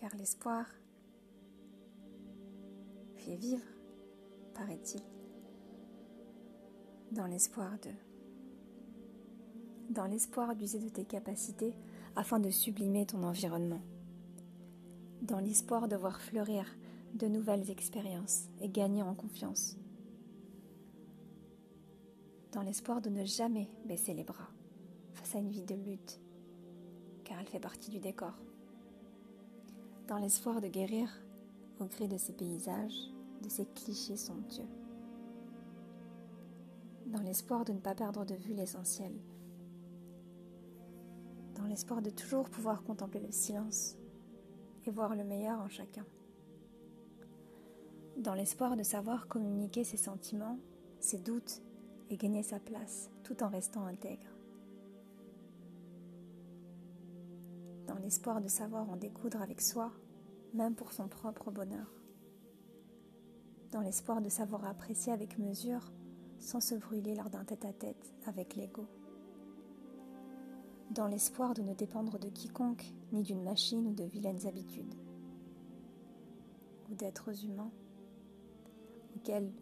car l'espoir fait vivre, paraît-il, dans l'espoir de dans l'espoir d'user de tes capacités afin de sublimer ton environnement, dans l'espoir de voir fleurir de nouvelles expériences et gagner en confiance, dans l'espoir de ne jamais baisser les bras face à une vie de lutte, car elle fait partie du décor, dans l'espoir de guérir au gré de ces paysages, de ces clichés somptueux, dans l'espoir de ne pas perdre de vue l'essentiel. Dans l'espoir de toujours pouvoir contempler le silence et voir le meilleur en chacun, dans l'espoir de savoir communiquer ses sentiments, ses doutes et gagner sa place tout en restant intègre, l'espoir de savoir en découdre avec soi, même pour son propre bonheur, dans l'espoir de savoir apprécier avec mesure sans se brûler lors d'un tête-à-tête avec l'ego. Dans l'espoir de ne dépendre de quiconque, ni d'une machine ou de vilaines habitudes, ou d'êtres humains auxquels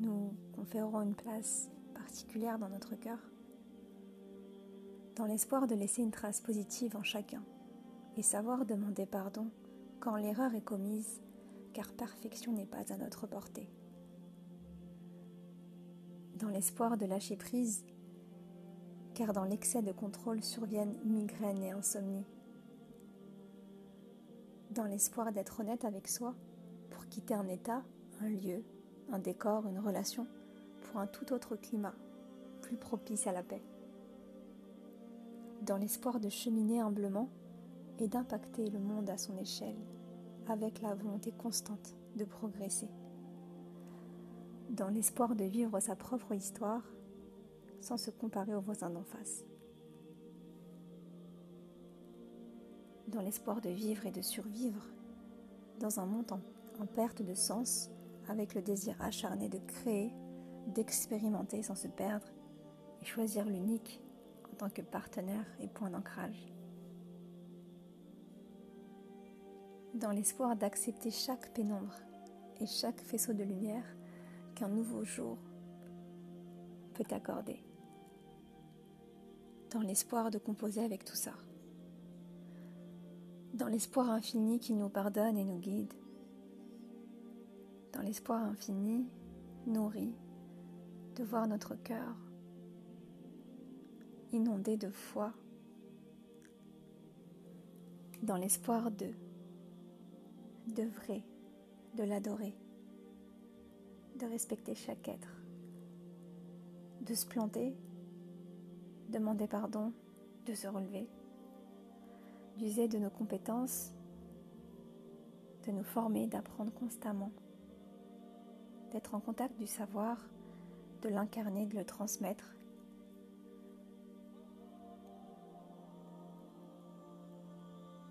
nous conférons une place particulière dans notre cœur, dans l'espoir de laisser une trace positive en chacun et savoir demander pardon quand l'erreur est commise, car perfection n'est pas à notre portée. Dans l'espoir de lâcher prise car dans l'excès de contrôle surviennent migraines et insomnie. Dans l'espoir d'être honnête avec soi, pour quitter un état, un lieu, un décor, une relation, pour un tout autre climat, plus propice à la paix. Dans l'espoir de cheminer humblement et d'impacter le monde à son échelle, avec la volonté constante de progresser. Dans l'espoir de vivre sa propre histoire sans se comparer aux voisins d'en face. Dans l'espoir de vivre et de survivre, dans un monde en, en perte de sens, avec le désir acharné de créer, d'expérimenter sans se perdre et choisir l'unique en tant que partenaire et point d'ancrage. Dans l'espoir d'accepter chaque pénombre et chaque faisceau de lumière qu'un nouveau jour peut accorder. Dans l'espoir de composer avec tout ça, dans l'espoir infini qui nous pardonne et nous guide, dans l'espoir infini nourri de voir notre cœur inondé de foi, dans l'espoir de d'œuvrer, de l'adorer, de respecter chaque être, de se planter demander pardon, de se relever, d'user de nos compétences, de nous former, d'apprendre constamment, d'être en contact du savoir, de l'incarner, de le transmettre.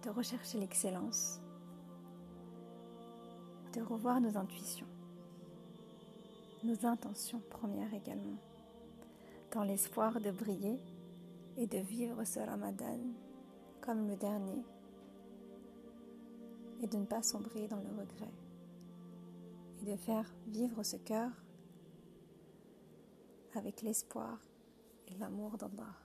De rechercher l'excellence, de revoir nos intuitions, nos intentions premières également, dans l'espoir de briller et de vivre ce ramadan comme le dernier et de ne pas sombrer dans le regret et de faire vivre ce cœur avec l'espoir et l'amour d'Allah.